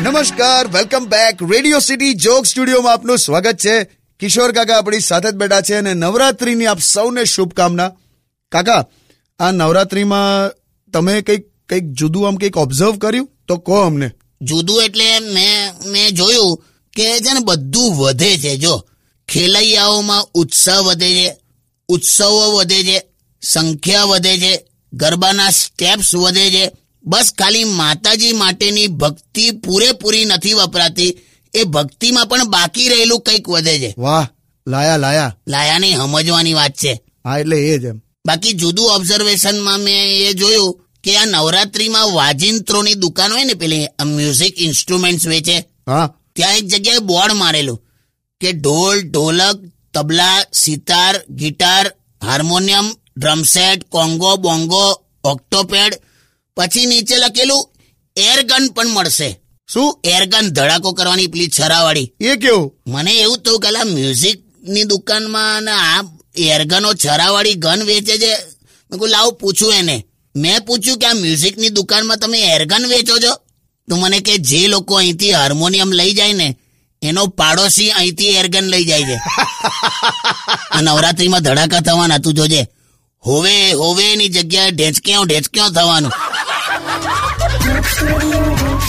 નમસ્કાર welcome back Radio City joke સ્ટુડિયોમાં આપનું સ્વાગત છે. કિશોર કાકા આપણી સાથે જ બેઠા છે અને નવરાત્રીની આપ સૌને શુભકામના. કાકા, આ નવરાત્રીમાં તમે કંઈક કંઈક જુદું આમ કંઈક ઓબ્ઝર્વ કર્યું? તો કહો અમને. જુદું એટલે મેં મેં જોયું કે છે ને બધું વધે છે. જો, ખેલૈયાઓમાં ઉત્સાહ વધે છે, ઉત્સવો વધે છે, સંખ્યા વધે છે, ગરબાના સ્ટેપ્સ વધે છે બસ ખાલી માતાજી માટેની ભક્તિ પૂરેપૂરી નથી વપરાતી. એ ભક્તિમાં પણ બાકી રહેલું કંઈક વધે છે. વાહ લાયા લાયા. લાયાની સમજવાની વાત છે. હા એટલે એ જ એમ. બાકી જુદું ઓબ્ઝર્વેશનમાં મેં એ જોયું કે આ નવરાત્રીમાં વાજિંત્રોની દુકાન હોય ને પેલી મ્યુઝિક ઇન્સ્ટ્રુમેન્ટ્સ વેચે હા. ત્યાં એક જગ્યાએ બોર્ડ મારેલું કે dhol dholak tabla sitar guitar harmonium drum set conga bongo octopad પછી નીચે લખેલું એરગન પણ મળશે. શું? એરગન ધડાકો કરવાની પેલી છરાવાળી. એ કેવું? મને એવું થયું કે આ મ્યુઝિકની દુકાનમાં ને આ એરગનો છરાવાળી ગન વેચે છે. મેં કહું લાવ પૂછું એને. મેં પૂછ્યું કે આ મ્યુઝિકની દુકાનમાં તમે એરગન વેચો છો? તો મને કે જે લોકો અહીંથી હાર્મોનિયમ લઈ જાય ને એનો પાડોશી અહીંથી એરગન લઈ જાય છે. આ નવરાત્રીમાં ધડાકા થવાના તું જોજે. હોવે હોવે ની જગ્યાએ ઢેચક્યો ઢેચક્યો થવાનું. Radio.